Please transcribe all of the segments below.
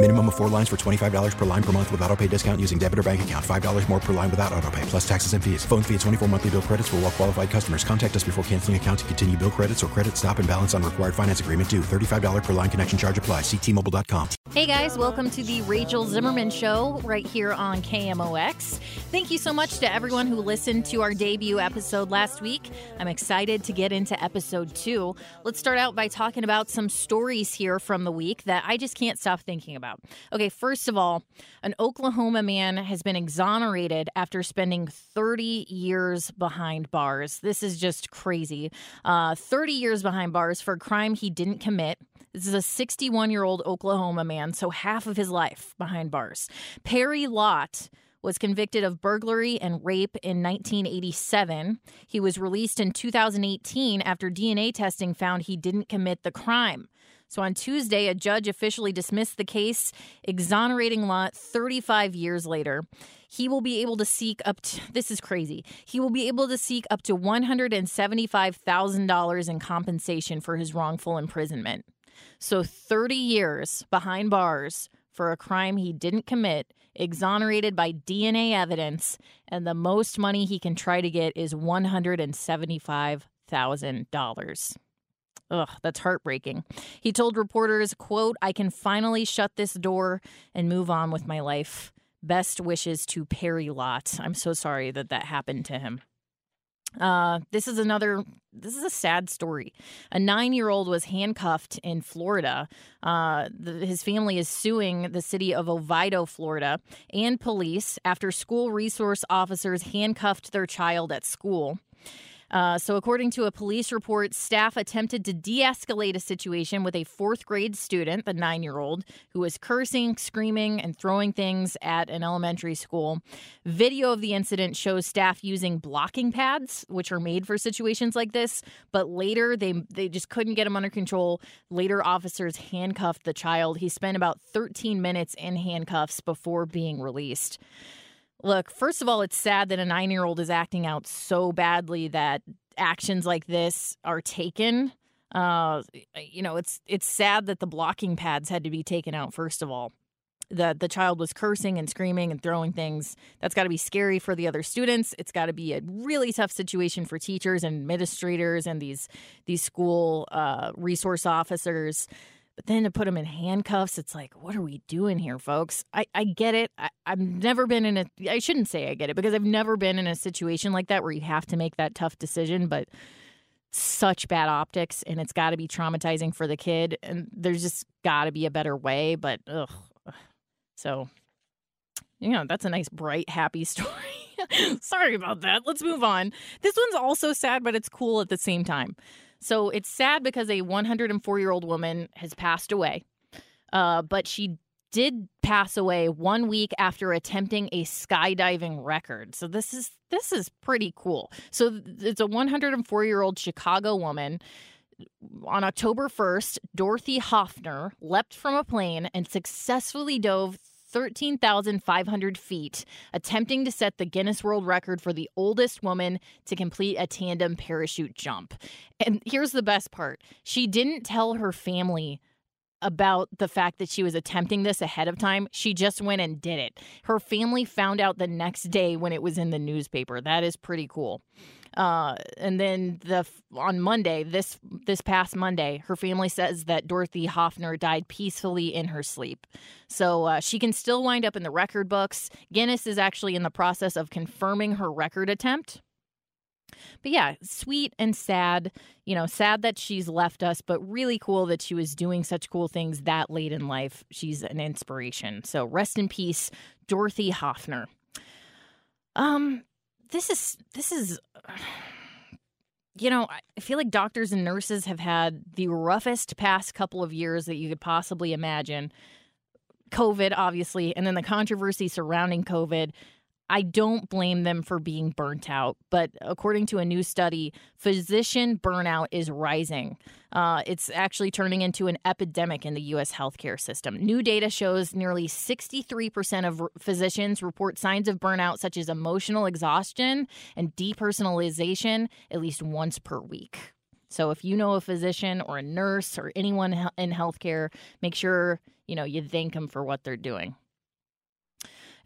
Minimum of four lines for $25 per line per month with auto pay discount using debit or bank account. $5 more per line without auto pay, plus taxes and fees. Phone fee at 24 monthly bill credits for all well qualified customers. Contact us before canceling account to continue bill credits or credit stop and balance on required finance agreement due. $35 per line connection charge apply. Ctmobile.com. Hey guys, welcome to the Rachel Zimmerman Show right here on KMOX. Thank you so much to everyone who listened to our debut episode last week. I'm excited to get into episode two. Let's start out by talking about some stories here from the week that I just can't stop thinking about. Okay, first of all, an Oklahoma man has been exonerated after spending 30 years behind bars. This is just crazy. Uh, 30 years behind bars for a crime he didn't commit. This is a 61 year old Oklahoma man, so half of his life behind bars. Perry Lott was convicted of burglary and rape in 1987. He was released in 2018 after DNA testing found he didn't commit the crime. So on Tuesday, a judge officially dismissed the case, exonerating Lott 35 years later. He will be able to seek up to, this is crazy. He will be able to seek up to $175,000 in compensation for his wrongful imprisonment. So 30 years behind bars for a crime he didn't commit, exonerated by DNA evidence, and the most money he can try to get is $175,000. Ugh, that's heartbreaking. He told reporters, quote, I can finally shut this door and move on with my life. Best wishes to Perry Lott. I'm so sorry that that happened to him. Uh, this is another. This is a sad story. A nine-year-old was handcuffed in Florida. Uh, the, his family is suing the city of Oviedo, Florida, and police after school resource officers handcuffed their child at school. Uh, so, according to a police report, staff attempted to de escalate a situation with a fourth grade student, the nine year old, who was cursing, screaming, and throwing things at an elementary school. Video of the incident shows staff using blocking pads, which are made for situations like this, but later they, they just couldn't get him under control. Later, officers handcuffed the child. He spent about 13 minutes in handcuffs before being released. Look, first of all, it's sad that a nine year old is acting out so badly that actions like this are taken. Uh, you know, it's it's sad that the blocking pads had to be taken out. First of all, the the child was cursing and screaming and throwing things. That's got to be scary for the other students. It's got to be a really tough situation for teachers and administrators and these these school uh, resource officers. But then to put them in handcuffs, it's like, what are we doing here, folks? I, I get it. I, I've never been in a, I shouldn't say I get it because I've never been in a situation like that where you have to make that tough decision, but such bad optics and it's got to be traumatizing for the kid. And there's just got to be a better way. But, ugh. So, you know, that's a nice, bright, happy story. Sorry about that. Let's move on. This one's also sad, but it's cool at the same time. So it's sad because a 104 year old woman has passed away, uh, but she did pass away one week after attempting a skydiving record. So this is this is pretty cool. So it's a 104 year old Chicago woman. On October 1st, Dorothy Hoffner leapt from a plane and successfully dove 13,500 feet, attempting to set the Guinness World Record for the oldest woman to complete a tandem parachute jump. And here's the best part she didn't tell her family about the fact that she was attempting this ahead of time. She just went and did it. Her family found out the next day when it was in the newspaper. That is pretty cool. Uh, and then the on Monday, this this past Monday, her family says that Dorothy Hoffner died peacefully in her sleep. So uh, she can still wind up in the record books. Guinness is actually in the process of confirming her record attempt. But yeah, sweet and sad. You know, sad that she's left us, but really cool that she was doing such cool things that late in life. She's an inspiration. So rest in peace, Dorothy Hoffner. Um, this is this is you know, I feel like doctors and nurses have had the roughest past couple of years that you could possibly imagine. COVID, obviously, and then the controversy surrounding COVID. I don't blame them for being burnt out, but according to a new study, physician burnout is rising. Uh, it's actually turning into an epidemic in the U.S. healthcare system. New data shows nearly 63% of physicians report signs of burnout, such as emotional exhaustion and depersonalization, at least once per week. So if you know a physician or a nurse or anyone in healthcare, make sure you know you thank them for what they're doing.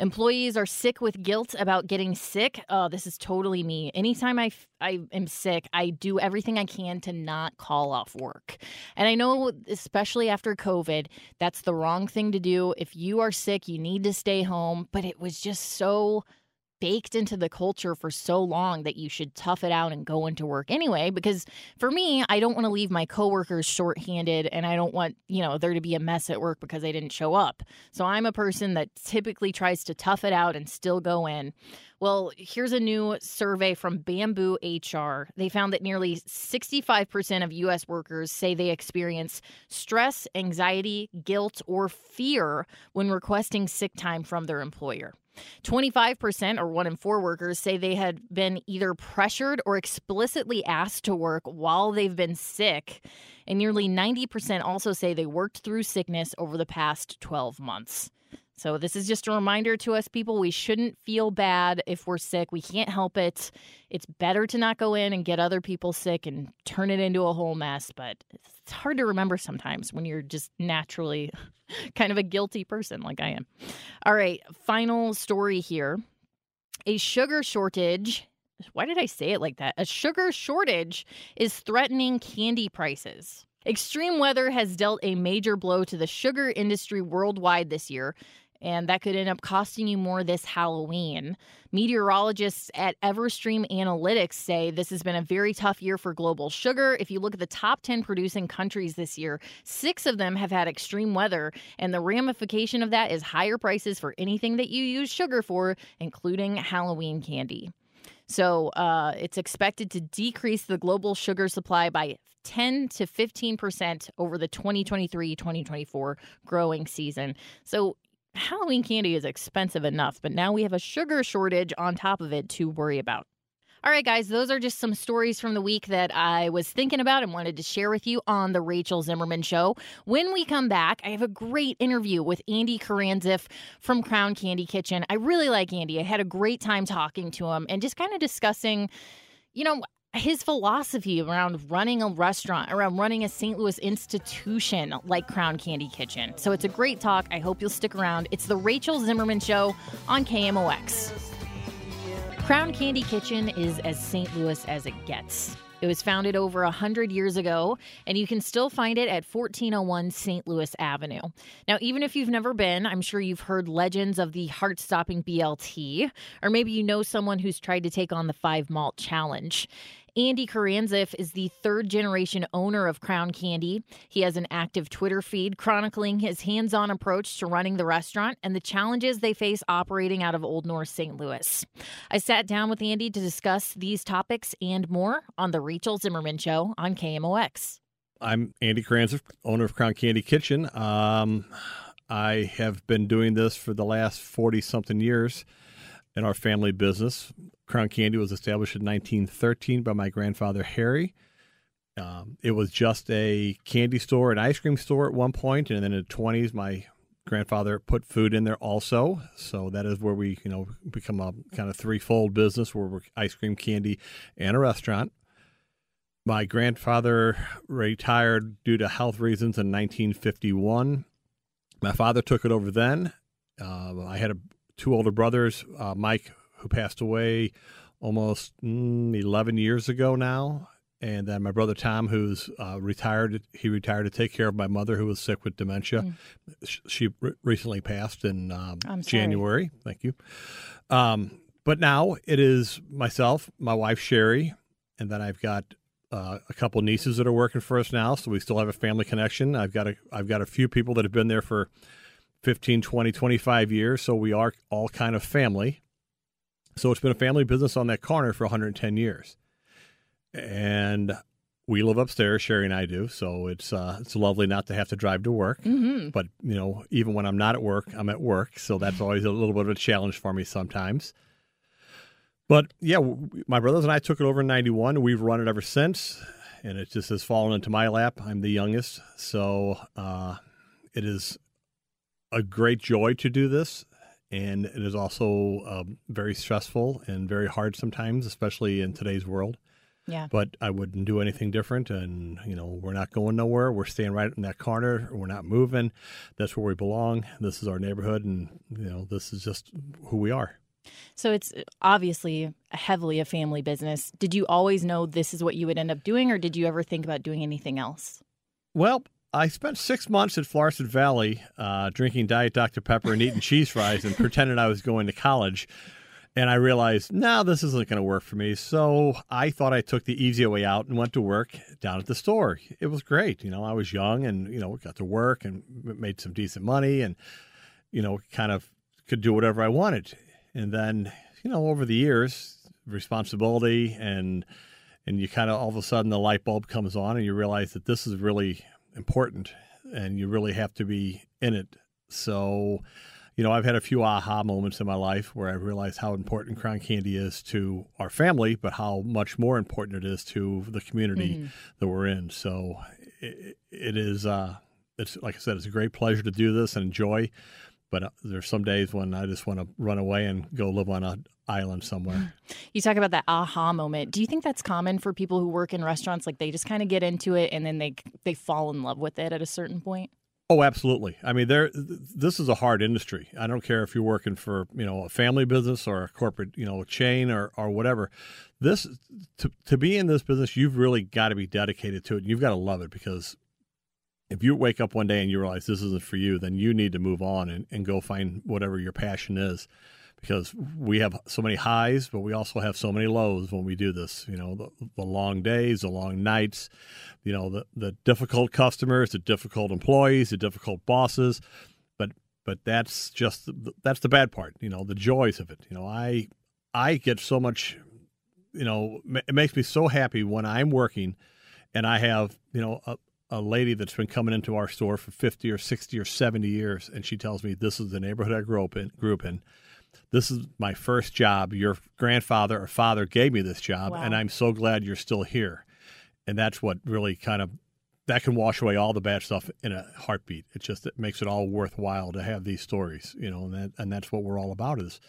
Employees are sick with guilt about getting sick. Oh, this is totally me. Anytime I, I am sick, I do everything I can to not call off work. And I know, especially after COVID, that's the wrong thing to do. If you are sick, you need to stay home. But it was just so baked into the culture for so long that you should tough it out and go into work anyway. Because for me, I don't want to leave my coworkers shorthanded and I don't want, you know, there to be a mess at work because they didn't show up. So I'm a person that typically tries to tough it out and still go in. Well, here's a new survey from Bamboo HR. They found that nearly 65% of US workers say they experience stress, anxiety, guilt, or fear when requesting sick time from their employer. 25% or one in four workers say they had been either pressured or explicitly asked to work while they've been sick. And nearly 90% also say they worked through sickness over the past 12 months. So, this is just a reminder to us people we shouldn't feel bad if we're sick. We can't help it. It's better to not go in and get other people sick and turn it into a whole mess, but it's hard to remember sometimes when you're just naturally kind of a guilty person like I am. All right, final story here. A sugar shortage why did I say it like that? A sugar shortage is threatening candy prices. Extreme weather has dealt a major blow to the sugar industry worldwide this year, and that could end up costing you more this Halloween. Meteorologists at Everstream Analytics say this has been a very tough year for global sugar. If you look at the top 10 producing countries this year, six of them have had extreme weather, and the ramification of that is higher prices for anything that you use sugar for, including Halloween candy. So uh, it's expected to decrease the global sugar supply by 10 to 15% over the 2023 2024 growing season. So Halloween candy is expensive enough, but now we have a sugar shortage on top of it to worry about. All right, guys, those are just some stories from the week that I was thinking about and wanted to share with you on the Rachel Zimmerman Show. When we come back, I have a great interview with Andy Karandzieff from Crown Candy Kitchen. I really like Andy. I had a great time talking to him and just kind of discussing, you know, his philosophy around running a restaurant, around running a St. Louis institution like Crown Candy Kitchen. So it's a great talk. I hope you'll stick around. It's the Rachel Zimmerman Show on KMOX. Crown Candy Kitchen is as St. Louis as it gets. It was founded over 100 years ago, and you can still find it at 1401 St. Louis Avenue. Now, even if you've never been, I'm sure you've heard legends of the heart stopping BLT, or maybe you know someone who's tried to take on the five malt challenge. Andy Karandzieff is the third generation owner of Crown Candy. He has an active Twitter feed chronicling his hands on approach to running the restaurant and the challenges they face operating out of Old North St. Louis. I sat down with Andy to discuss these topics and more on The Rachel Zimmerman Show on KMOX. I'm Andy Karandzieff, owner of Crown Candy Kitchen. Um, I have been doing this for the last 40 something years in our family business. Crown Candy was established in 1913 by my grandfather Harry. Um, it was just a candy store, an ice cream store at one point, and then in the 20s, my grandfather put food in there also. So that is where we, you know, become a kind of threefold business where we're ice cream, candy, and a restaurant. My grandfather retired due to health reasons in 1951. My father took it over then. Uh, I had a, two older brothers, uh, Mike, who passed away almost mm, 11 years ago now. And then my brother Tom, who's uh, retired, he retired to take care of my mother, who was sick with dementia. Mm. She re- recently passed in um, January. Thank you. Um, but now it is myself, my wife Sherry, and then I've got uh, a couple nieces that are working for us now, so we still have a family connection. I've got a I've got a few people that have been there for 15, 20, 25 years, so we are all kind of family. So it's been a family business on that corner for 110 years. And we live upstairs, Sherry and I do, so it's uh, it's lovely not to have to drive to work. Mm-hmm. But you know, even when I'm not at work, I'm at work, so that's always a little bit of a challenge for me sometimes. But yeah, my brothers and I took it over in '91. We've run it ever since, and it just has fallen into my lap. I'm the youngest, so uh, it is a great joy to do this, and it is also um, very stressful and very hard sometimes, especially in today's world. Yeah. But I wouldn't do anything different. And, you know, we're not going nowhere. We're staying right in that corner. We're not moving. That's where we belong. This is our neighborhood. And, you know, this is just who we are. So it's obviously heavily a family business. Did you always know this is what you would end up doing, or did you ever think about doing anything else? Well, I spent six months at Florissant Valley uh, drinking Diet Dr. Pepper and eating cheese fries and pretended I was going to college. And I realized, no, this isn't going to work for me. So I thought I took the easier way out and went to work down at the store. It was great. You know, I was young and, you know, got to work and made some decent money and, you know, kind of could do whatever I wanted. And then, you know, over the years, responsibility and, and you kind of all of a sudden the light bulb comes on and you realize that this is really important and you really have to be in it. So, you know, I've had a few aha moments in my life where I realized how important Crown Candy is to our family, but how much more important it is to the community mm-hmm. that we're in. So it, it is, uh, it's like I said, it's a great pleasure to do this and enjoy. But uh, there's some days when I just want to run away and go live on an island somewhere. You talk about that aha moment. Do you think that's common for people who work in restaurants? Like they just kind of get into it and then they they fall in love with it at a certain point. Oh, absolutely. I mean, there. This is a hard industry. I don't care if you're working for you know a family business or a corporate you know chain or or whatever. This to to be in this business, you've really got to be dedicated to it. You've got to love it because if you wake up one day and you realize this isn't for you, then you need to move on and, and go find whatever your passion is because we have so many highs, but we also have so many lows when we do this. You know, the, the long days, the long nights, you know, the, the difficult customers, the difficult employees, the difficult bosses. But but that's just that's the bad part. You know, the joys of it. You know, I I get so much. You know, it makes me so happy when I'm working, and I have you know a, a lady that's been coming into our store for 50 or 60 or 70 years and she tells me this is the neighborhood I grew up in grew up in this is my first job. Your grandfather or father gave me this job, wow. and I'm so glad you're still here. And that's what really kind of that can wash away all the bad stuff in a heartbeat. It just it makes it all worthwhile to have these stories, you know, and that and that's what we're all about is,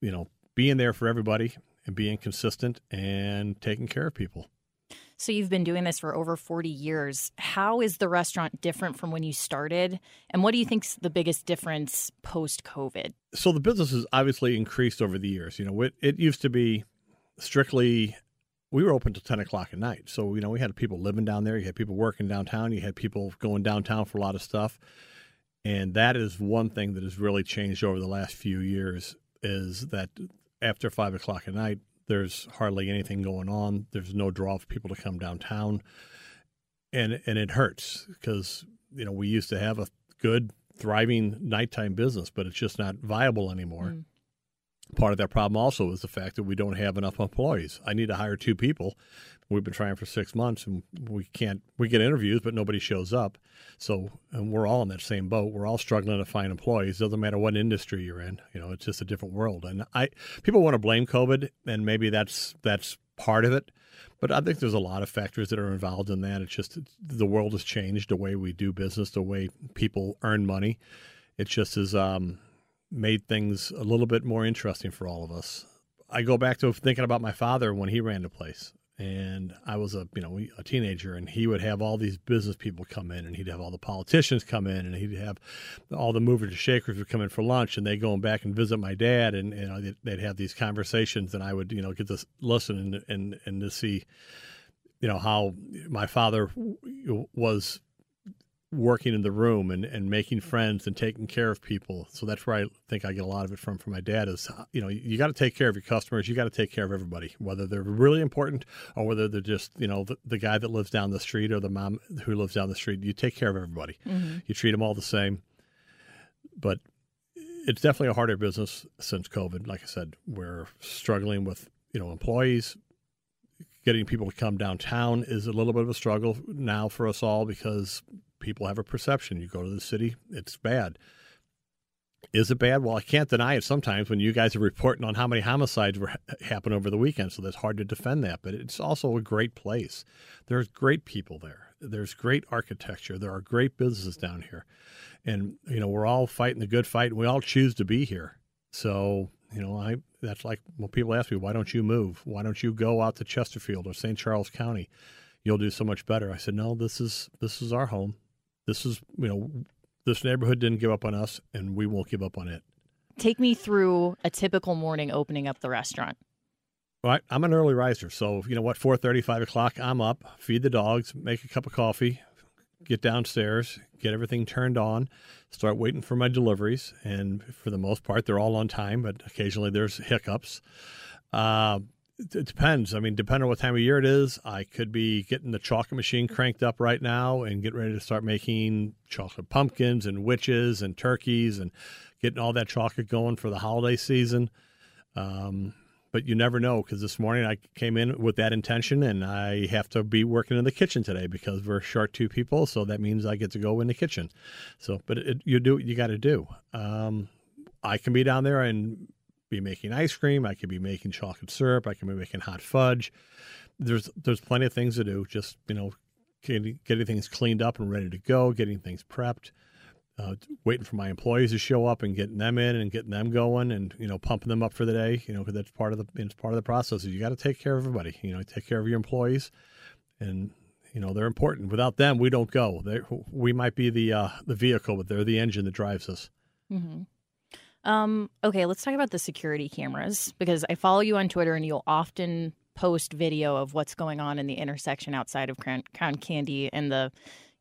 you know, being there for everybody and being consistent and taking care of people. So you've been doing this for over 40 years. How is the restaurant different from when you started? And what do you think's the biggest difference post COVID? So the business has obviously increased over the years. You know, it, it used to be strictly we were open till 10 o'clock at night. So, you know, we had people living down there. You had people working downtown. You had people going downtown for a lot of stuff. And that is one thing that has really changed over the last few years is that after five o'clock at night, there's hardly anything going on. There's no draw for people to come downtown, and and it hurts because you know we used to have a good thriving nighttime business, but it's just not viable anymore. Mm. Part of that problem also is the fact that we don't have enough employees. I need to hire two people, We've been trying for six months, and we can't. We get interviews, but nobody shows up. So, and we're all in that same boat. We're all struggling to find employees. Doesn't matter what industry you're in. You know, it's just a different world. And I, people want to blame COVID, and maybe that's that's part of it. But I think there's a lot of factors that are involved in that. It's just the world has changed, the way we do business, the way people earn money. It just has um, made things a little bit more interesting for all of us. I go back to thinking about my father when he ran the place and I was a you know a teenager, and he would have all these business people come in, and he'd have all the politicians come in, and he'd have all the movers and shakers would come in for lunch, and they'd go back and visit my dad, and you know they'd have these conversations, and I would you know get to listen and and and to see, you know how my father was working in the room and, and making friends and taking care of people. So that's where I think I get a lot of it from from my dad is, you know, you got to take care of your customers. You got to take care of everybody, whether they're really important or whether they're just, you know, the, the guy that lives down the street or the mom who lives down the street. You take care of everybody. Mm-hmm. You treat them all the same. But it's definitely a harder business since COVID. Like I said, we're struggling with, you know, employees, getting people to come downtown is a little bit of a struggle now for us all because people have a perception. You go to the city, it's bad. Is it bad? Well, I can't deny it sometimes when you guys are reporting on how many homicides were happen over the weekend, so that's hard to defend that. But it's also a great place. There's great people there. There's great architecture. There are great businesses down here, and you know we're all fighting the good fight, and we all choose to be here. So you know, I that's like when people ask me, why don't you move? Why don't you go out to Chesterfield or St. Charles County? You'll do so much better. I said, no, this is this is our home this is you know this neighborhood didn't give up on us and we won't give up on it take me through a typical morning opening up the restaurant well, I, am an early riser so you know what 4.30 5 o'clock i'm up feed the dogs make a cup of coffee get downstairs get everything turned on start waiting for my deliveries and for the most part they're all on time but occasionally there's hiccups uh, it depends. I mean, depending on what time of year it is, I could be getting the chocolate machine cranked up right now and get ready to start making chocolate pumpkins and witches and turkeys and getting all that chocolate going for the holiday season. Um, but you never know because this morning I came in with that intention and I have to be working in the kitchen today because we're short two people. So that means I get to go in the kitchen. So, but it, you do what you got to do. Um, I can be down there and be making ice cream. I could be making chocolate syrup. I can be making hot fudge. There's there's plenty of things to do. Just you know, getting, getting things cleaned up and ready to go, getting things prepped, uh, waiting for my employees to show up and getting them in and getting them going, and you know, pumping them up for the day. You know, because that's part of the it's part of the process. You got to take care of everybody. You know, take care of your employees, and you know they're important. Without them, we don't go. They, we might be the uh, the vehicle, but they're the engine that drives us. Mm-hmm. Um, okay, let's talk about the security cameras because I follow you on Twitter and you'll often post video of what's going on in the intersection outside of Crown, Crown Candy and the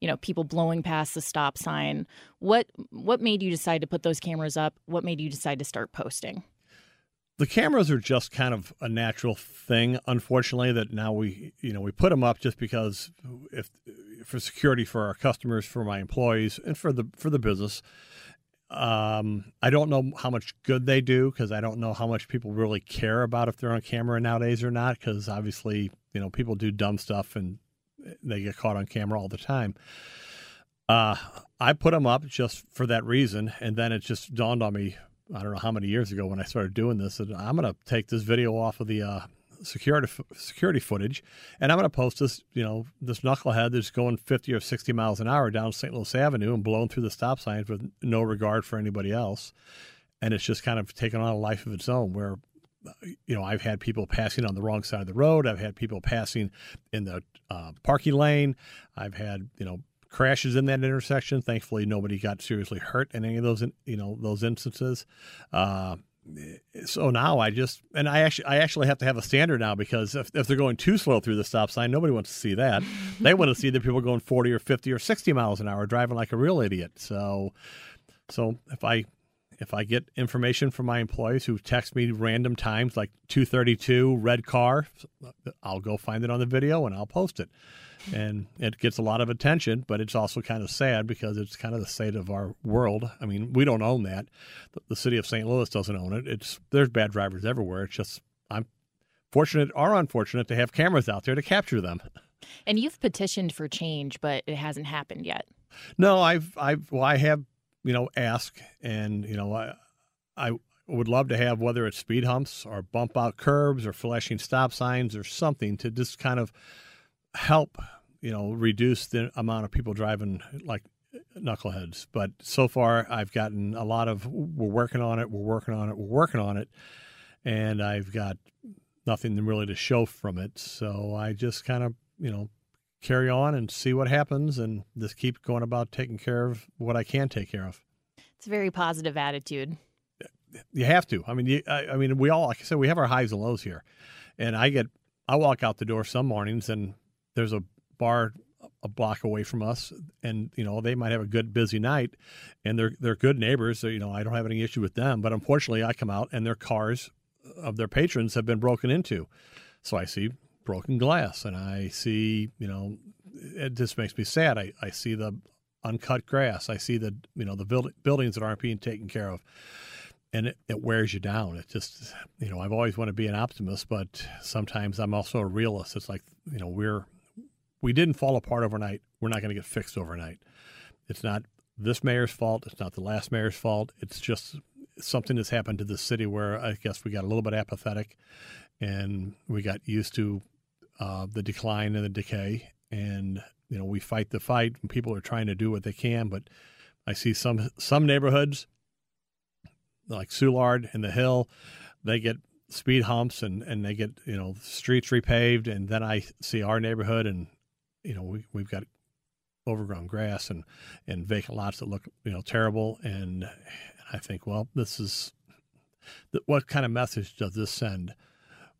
you know people blowing past the stop sign. What what made you decide to put those cameras up? What made you decide to start posting? the cameras are just kind of a natural thing unfortunately that now we you know we put them up just because if for security for our customers for my employees and for the for the business um, I don't know how much good they do because I don't know how much people really care about if they're on camera nowadays or not. Because obviously, you know, people do dumb stuff and they get caught on camera all the time. Uh, I put them up just for that reason, and then it just dawned on me. I don't know how many years ago when I started doing this that I'm going to take this video off of the uh, security security footage, and I'm going to post this, you know, this knucklehead that's going 50 or 60 miles an hour down St. Louis Avenue and blowing through the stop signs with no regard for anybody else, and it's just kind of taken on a life of its own. Where, you know, I've had people passing on the wrong side of the road. I've had people passing in the uh, parking lane. I've had, you know, crashes in that intersection. Thankfully, nobody got seriously hurt in any of those, you know, those instances. Uh, so now I just and I actually I actually have to have a standard now because if, if they're going too slow through the stop sign, nobody wants to see that. they want to see the people going forty or fifty or sixty miles an hour, driving like a real idiot. So, so if I if I get information from my employees who text me random times like two thirty two red car, I'll go find it on the video and I'll post it and it gets a lot of attention, but it's also kind of sad because it's kind of the state of our world. I mean, we don't own that. The city of St. Louis doesn't own it. It's there's bad drivers everywhere. It's just I'm fortunate or unfortunate to have cameras out there to capture them. And you've petitioned for change, but it hasn't happened yet. No, I've I've well I have you know ask. and you know I I would love to have whether it's speed humps or bump out curbs or flashing stop signs or something to just kind of help, you know, reduce the amount of people driving like knuckleheads. But so far, I've gotten a lot of we're working on it, we're working on it, we're working on it, and I've got nothing really to show from it. So I just kind of, you know, carry on and see what happens, and just keep going about taking care of what I can take care of. It's a very positive attitude. You have to. I mean, you, I, I mean, we all, like I said, we have our highs and lows here, and I get, I walk out the door some mornings and there's a bar a block away from us, and you know they might have a good busy night, and they're they're good neighbors. So, you know I don't have any issue with them, but unfortunately I come out and their cars of their patrons have been broken into, so I see broken glass, and I see you know it just makes me sad. I, I see the uncut grass. I see the you know the build, buildings that aren't being taken care of, and it, it wears you down. It just you know I've always wanted to be an optimist, but sometimes I'm also a realist. It's like you know we're we didn't fall apart overnight. We're not going to get fixed overnight. It's not this mayor's fault. It's not the last mayor's fault. It's just something that's happened to the city where I guess we got a little bit apathetic, and we got used to uh, the decline and the decay, and you know we fight the fight and people are trying to do what they can but i see some some neighborhoods like soulard and the hill they get speed humps and and they get you know streets repaved. And then i see our neighborhood and you know we, we've got overgrown grass and and vacant lots that look you know terrible. And i think well this is what kind of message does this send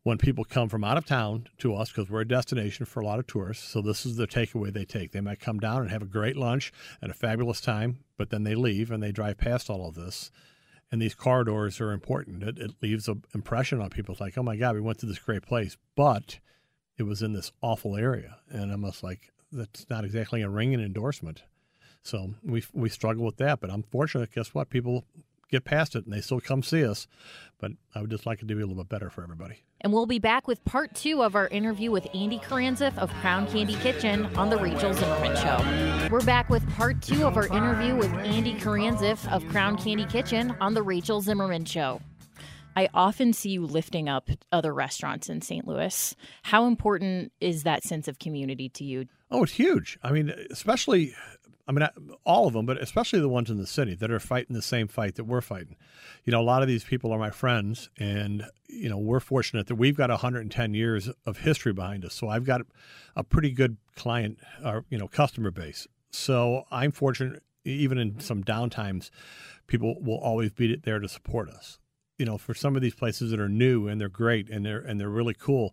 when people come from out of town to us because we're a destination for a lot of tourists. So this is the takeaway they take. They might come down and have a great lunch and a fabulous time, but then they leave and they drive past all of this. And these corridors are important. It, it leaves an impression on people. It's like, oh my God, we went to this great place, but it was in this awful area. And I'm just like, that's not exactly a ringing endorsement. So we we struggle with that. But I'm fortunate. Guess what? People get past it and they still come see us. But I would just like it to be a little bit better for everybody. And we'll be back with part two of our interview with Andy Karandzieff of Crown Candy Kitchen on The Rachel Zimmerman Show. We're back with part two of our interview with Andy Karandzieff of Crown Candy Kitchen on The Rachel Zimmerman Show. I often see you lifting up other restaurants in St. Louis. How important is that sense of community to you? Oh, it's huge. I mean, especially I mean, all of them, but especially the ones in the city that are fighting the same fight that we're fighting. You know, a lot of these people are my friends, and you know, we're fortunate that we've got 110 years of history behind us. So I've got a pretty good client, or you know, customer base. So I'm fortunate, even in some downtimes, people will always be there to support us. You know, for some of these places that are new and they're great and they're and they're really cool,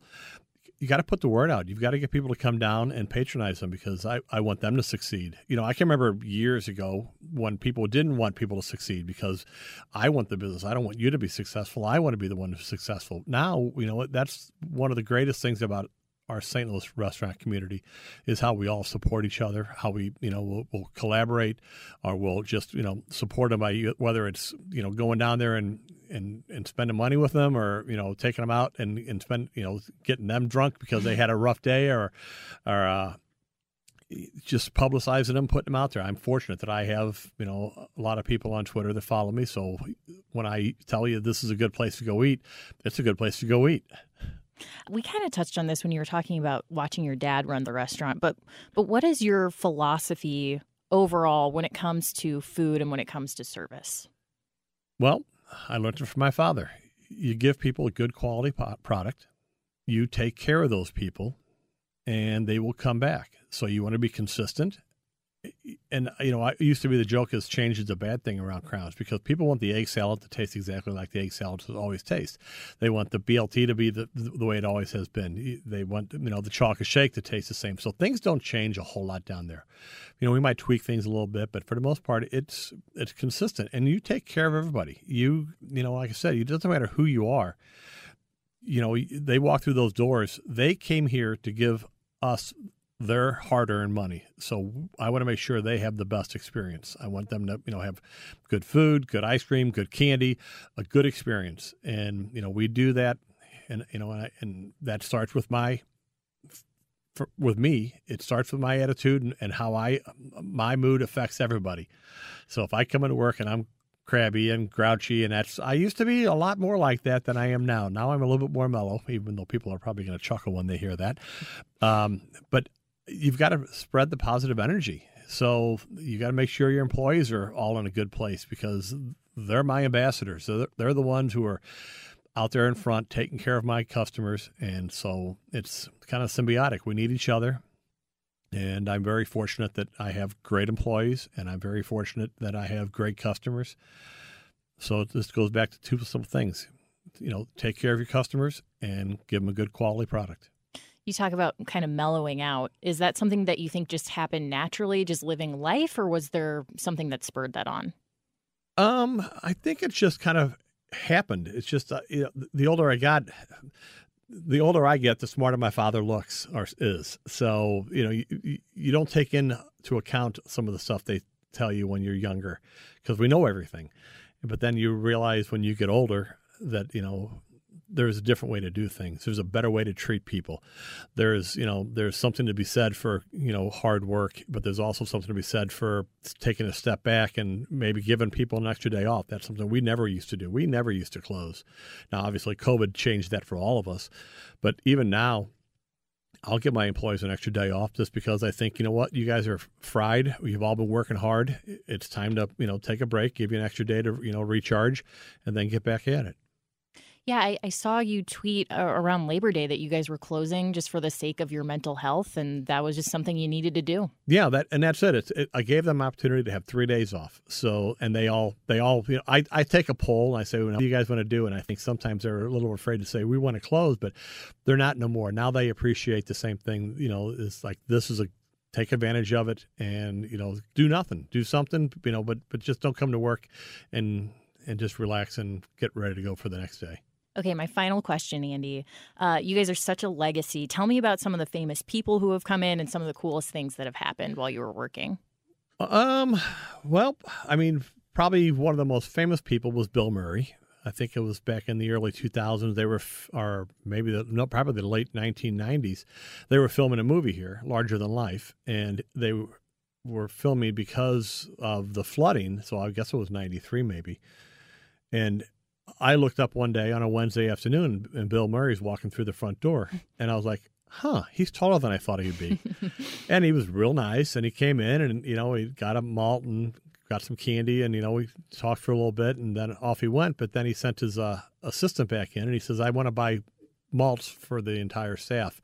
you got to put the word out. You've got to get people to come down and patronize them because I, I want them to succeed. You know, I can remember years ago when people didn't want people to succeed because I want the business. I don't want you to be successful. I want to be the one who's successful. Now, you know, that's one of the greatest things about our St. Louis restaurant community is how we all support each other, how we, you know, we'll, we'll, collaborate or we'll just, you know, support them by whether it's, you know, going down there and, and, and spending money with them or, you know, taking them out and, and spend, you know, getting them drunk because they had a rough day or, or, uh, just publicizing them, putting them out there. I'm fortunate that I have, you know, a lot of people on Twitter that follow me. So when I tell you this is a good place to go eat, it's a good place to go eat. We kind of touched on this when you were talking about watching your dad run the restaurant, but but what is your philosophy overall when it comes to food and when it comes to service? Well, I learned it from my father. You give people a good quality product, you take care of those people, and they will come back. So you want to be consistent and you know, I used to be the joke is change is a bad thing around crowns because people want the egg salad to taste exactly like the egg salad always tastes. They want the BLT to be the the way it always has been. They want you know the chocolate shake to taste the same. So things don't change a whole lot down there. You know, we might tweak things a little bit, but for the most part, it's it's consistent. And you take care of everybody. You you know, like I said, it doesn't matter who you are. You know, they walk through those doors. They came here to give us their hard-earned money. So I want to make sure they have the best experience. I want them to, you know, have good food, good ice cream, good candy, a good experience. And you know, we do that, and you know, and, I, and that starts with my, for, with me. It starts with my attitude and, and how I, my mood affects everybody. So if I come into work and I'm crabby and grouchy and that's I used to be a lot more like that than I am now. Now I'm a little bit more mellow, even though people are probably going to chuckle when they hear that. Um, but you've got to spread the positive energy. So you got to make sure your employees are all in a good place because they're my ambassadors. So they're the ones who are out there in front taking care of my customers. And so it's kind of symbiotic. We need each other. And I'm very fortunate that I have great employees and I'm very fortunate that I have great customers. So this goes back to two simple things. You know, take care of your customers and give them a good quality product You talk about kind of mellowing out. Is that something that you think just happened naturally, just living life, or was there something that spurred that on? Um, I think it's just kind of happened. It's just uh, you know, the older I got, the older I get, the smarter my father looks or is. So you know, you, you don't take into account some of the stuff they tell you when you're younger because we know everything, but then you realize when you get older that you know there's a different way to do things. There's a better way to treat people. There's, you know, there's something to be said for, you know, hard work, but there's also something to be said for taking a step back and maybe giving people an extra day off. That's something we never used to do. We never used to close. Now, obviously, COVID changed that for all of us, but even now, I'll give my employees an extra day off just because I think, you know what, you guys are fried. You've all been working hard. It's time to, you know, take a break, give you an extra day to, you know, recharge and then get back at it. Yeah, I, I saw you tweet uh, around Labor Day that you guys were closing just for the sake of your mental health, and that was just something you needed to do. Yeah, that and that's it. It's, it I gave them opportunity to have three days off. So, and they all they all you know, I I take a poll and I say, what do you guys want to do? And I think sometimes they're a little afraid to say we want to close, but they're not no more. Now they appreciate the same thing. You know, it's like this is a take advantage of it and you know do nothing, do something. You know, but but just don't come to work and and just relax and get ready to go for the next day. Okay, my final question, Andy. Uh, you guys are such a legacy. Tell me about some of the famous people who have come in and some of the coolest things that have happened while you were working. Um, well, I mean, probably one of the most famous people was Bill Murray. I think it was back in the early 2000s. They were, or maybe the, no, probably the late 1990s. They were filming a movie here, Larger Than Life, and they were filming because of the flooding. So I guess it was 93 maybe. And I looked up one day on a Wednesday afternoon and Bill Murray's walking through the front door. And I was like, huh, he's taller than I thought he'd be. and he was real nice. And he came in and, you know, he got a malt and got some candy. And, you know, we talked for a little bit and then off he went. But then he sent his uh, assistant back in and he says, I want to buy malts for the entire staff.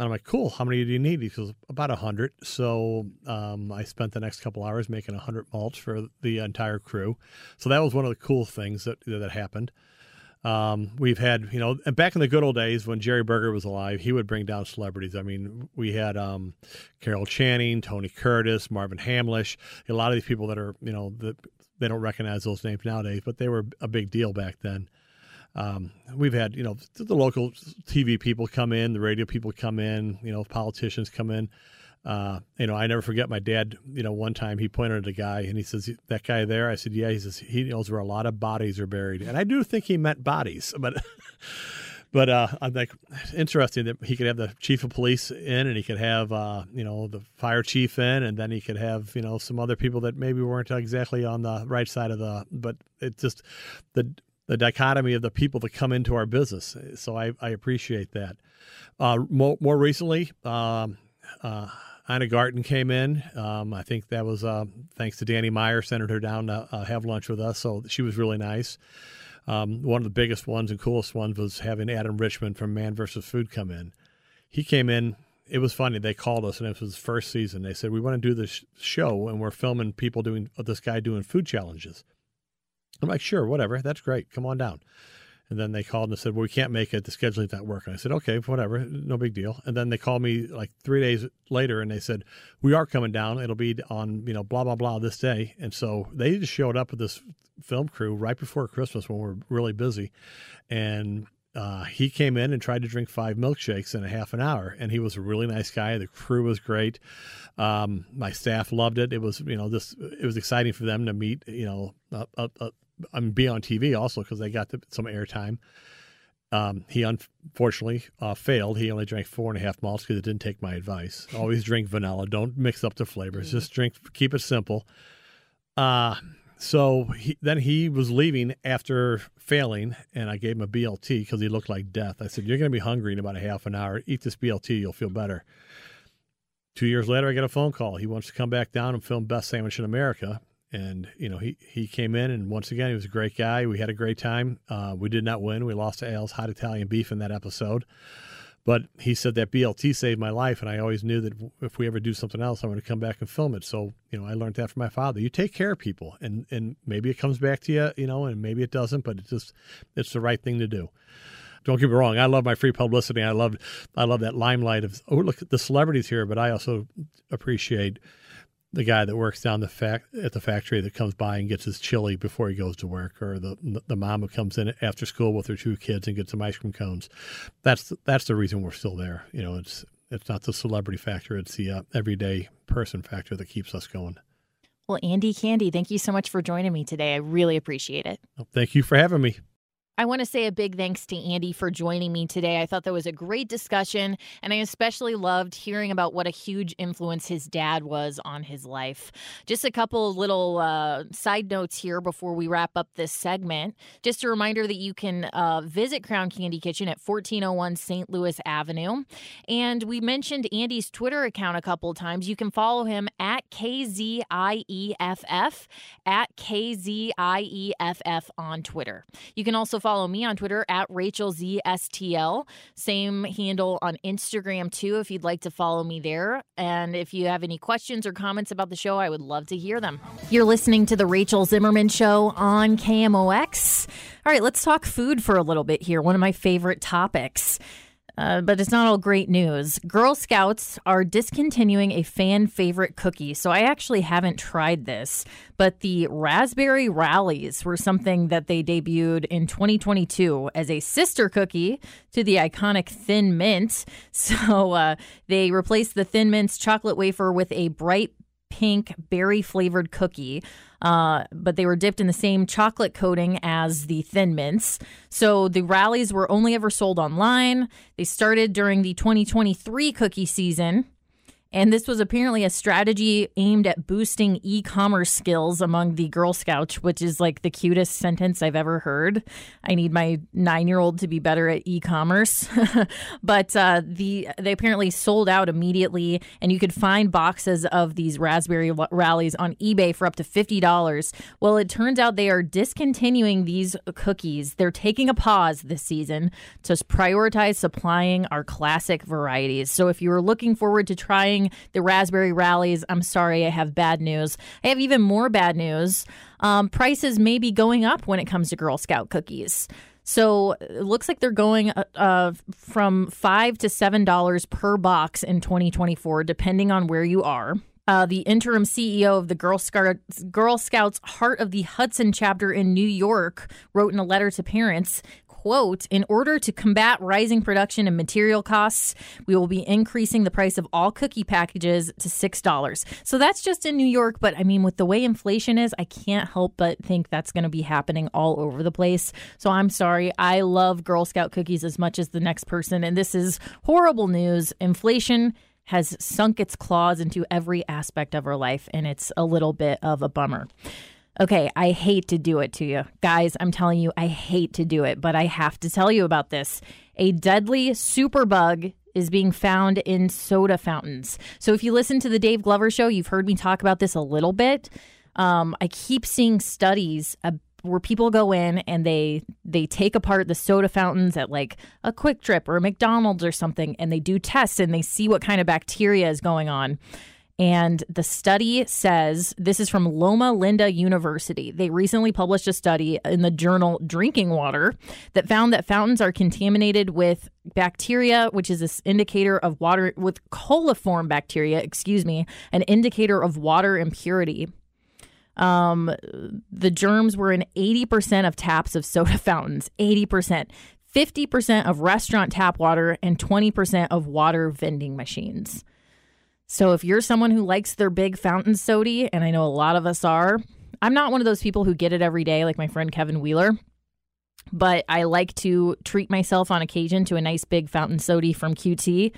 And I'm like, cool. How many do you need? He says, about a hundred. So um, I spent the next couple hours making a hundred malts for the entire crew. So that was one of the cool things that that happened. Um, we've had, you know, and back in the good old days when Jerry Berger was alive, he would bring down celebrities. I mean, we had um, Carol Channing, Tony Curtis, Marvin Hamlisch, a lot of these people that are, you know, that they don't recognize those names nowadays, but they were a big deal back then. Um, we've had, you know, the local TV people come in, the radio people come in, you know, politicians come in. Uh, you know, I never forget my dad, you know, one time he pointed at a guy and he says, that guy there, I said, yeah, he says, he knows where a lot of bodies are buried. And I do think he meant bodies, but, but, uh, I'm like, interesting that he could have the chief of police in and he could have, uh, you know, the fire chief in and then he could have, you know, some other people that maybe weren't exactly on the right side of the, but it just, the, the dichotomy of the people that come into our business. So I, I appreciate that. Uh, more, more, recently, um, uh, Ina Garten came in. Um, I think that was uh, thanks to Danny Meyer, sent her down to uh, have lunch with us. So she was really nice. Um, one of the biggest ones and coolest ones was having Adam Richman from Man vs. Food come in. He came in. It was funny. They called us, and it was his first season. They said, "We want to do this show, and we're filming people doing this guy doing food challenges." I'm like, sure, whatever. That's great. Come on down. And then they called and said, well, we can't make it. The scheduling's not working. I said, okay, whatever. No big deal. And then they called me like three days later and they said, we are coming down. It'll be on, you know, blah, blah, blah this day. And so they just showed up with this film crew right before Christmas when we are really busy. And uh, he came in and tried to drink five milkshakes in a half an hour, and he was a really nice guy. The crew was great. Um, my staff loved it. It was, you know, this it was exciting for them to meet, you know, a, a, a I mean, be on TV also because they got the, some airtime. Um, he unfortunately uh, failed. He only drank four and a half malts because it didn't take my advice. Always drink vanilla. Don't mix up the flavors. Mm. Just drink. Keep it simple. Uh, so he, then he was leaving after failing, and I gave him a BLT because he looked like death. I said, "You're going to be hungry in about a half an hour. Eat this BLT. You'll feel better." Two years later, I get a phone call. He wants to come back down and film Best Sandwich in America and you know he he came in and once again he was a great guy. We had a great time. Uh, we did not win. We lost to Al's Hot Italian Beef in that episode. But he said that BLT saved my life, and I always knew that if we ever do something else, I'm going to come back and film it. So, you know, I learned that from my father. You take care of people, and and maybe it comes back to you, you know, and maybe it doesn't, but it just it's the right thing to do. don't get me wrong. I love my free publicity. I love I love that limelight of oh look the celebrities here. But I also appreciate the guy that works down the fact at the factory that comes by and gets his chili before he goes to work, or the the mom who comes in after school with her two kids and gets some ice cream cones. That's that's the reason we're still there. You know, it's it's not the celebrity factor; it's the uh, everyday person factor that keeps us going. Well, Andy Candy, thank you so much for joining me today. I really appreciate it. Well, thank you for having me. I want to say a big thanks to Andy for joining me today. I thought that was a great discussion, and I especially loved hearing about what a huge influence his dad was on his life. Just a couple little uh, side notes here before we wrap up this segment. Just a reminder that you can uh, visit Crown Candy Kitchen at 1401 St. Louis Avenue. And we mentioned Andy's Twitter account a couple times. You can follow him at KZIEFF, at KZIEFF on Twitter. You can also follow me on Twitter at Rachel ZSTL. Same handle on Instagram too, if you'd like to follow me there. And if you have any questions or comments about the show, I would love to hear them. You're listening to The Rachel Zimmerman Show on KMOX. All right, let's talk food for a little bit here. One of my favorite topics. Uh, but it's not all great news. Girl Scouts are discontinuing a fan favorite cookie. So I actually haven't tried this, but the Raspberry Rallies were something that they debuted in 2022 as a sister cookie to the iconic Thin Mint. So uh, they replaced the Thin Mint's chocolate wafer with a bright pink berry flavored cookie. Uh, but they were dipped in the same chocolate coating as the Thin Mints. So the rallies were only ever sold online. They started during the 2023 cookie season. And this was apparently a strategy aimed at boosting e commerce skills among the Girl Scouts, which is like the cutest sentence I've ever heard. I need my nine year old to be better at e commerce. but uh, the they apparently sold out immediately, and you could find boxes of these raspberry rallies on eBay for up to $50. Well, it turns out they are discontinuing these cookies. They're taking a pause this season to prioritize supplying our classic varieties. So if you were looking forward to trying the raspberry rallies. I'm sorry, I have bad news. I have even more bad news. Um, prices may be going up when it comes to Girl Scout cookies. So it looks like they're going uh, uh, from five to seven dollars per box in 2024, depending on where you are. Uh, the interim CEO of the Girl Scouts, Girl Scouts Heart of the Hudson chapter in New York wrote in a letter to parents quote, in order to combat rising production and material costs, we will be increasing the price of all cookie packages to $6. So that's just in New York, but I mean, with the way inflation is, I can't help but think that's going to be happening all over the place. So I'm sorry. I love Girl Scout cookies as much as the next person, and this is horrible news. Inflation has sunk its claws into every aspect of our life, and it's a little bit of a bummer. Okay, I hate to do it to you. Guys, I'm telling you, I hate to do it, but I have to tell you about this. A deadly superbug is being found in soda fountains. So if you listen to the Dave Glover show, you've heard me talk about this a little bit. Um, I keep seeing studies where people go in and they they take apart the soda fountains at like a QuikTrip or a McDonald's or something and they do tests and they see what kind of bacteria is going on. And the study says this is from Loma Linda University. They recently published a study in the journal Drinking Water that found that fountains are contaminated with bacteria, which is this indicator of water, with coliform bacteria, excuse me, an indicator of water impurity. Um, the germs were in 80% of taps of soda fountains, 80%. 50% of restaurant tap water and 20% of water vending machines. So if you're someone who likes their big fountain soda, and I know a lot of us are, I'm not one of those people who get it every day like my friend Kevin Wheeler, but I like to treat myself on occasion to a nice big fountain soda from QT.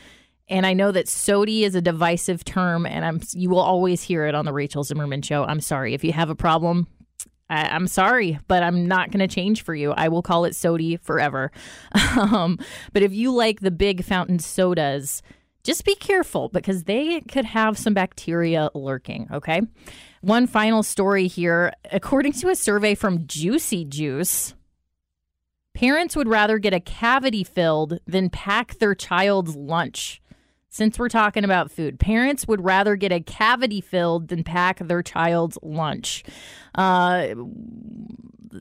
And I know that SODI is a divisive term, and I'm you will always hear it on the Rachel Zimmerman show. I'm sorry if you have a problem. I, am sorry, but I'm not going to change for you. I will call it SODI forever. um, but if you like the big fountain sodas, just be careful because they could have some bacteria lurking, okay? One final story here. According to a survey from Juicy Juice, parents would rather get a cavity filled than pack their child's lunch. Since we're talking about food, parents would rather get a cavity filled than pack their child's lunch. Uh,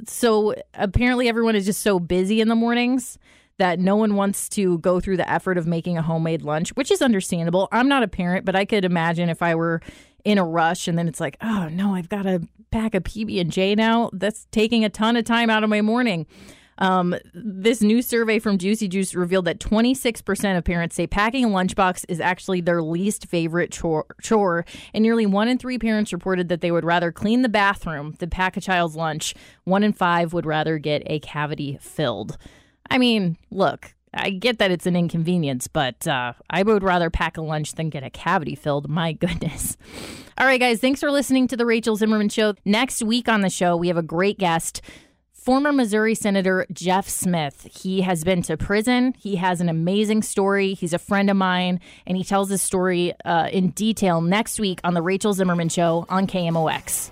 so apparently, everyone is just so busy in the mornings that no one wants to go through the effort of making a homemade lunch, which is understandable. I'm not a parent, but I could imagine if I were in a rush and then it's like, oh no, I've got to pack a PB and J now. That's taking a ton of time out of my morning. Um, this new survey from Juicy Juice revealed that 26% of parents say packing a lunchbox is actually their least favorite chore, chore, and nearly one in three parents reported that they would rather clean the bathroom than pack a child's lunch. One in five would rather get a cavity filled. I mean, look, I get that it's an inconvenience, but uh, I would rather pack a lunch than get a cavity filled. My goodness. All right, guys, thanks for listening to the Rachel Zimmerman Show. Next week on the show, we have a great guest. Former Missouri Senator Jeff Smith. He has been to prison. He has an amazing story. He's a friend of mine, and he tells his story uh, in detail next week on The Rachel Zimmerman Show on KMOX.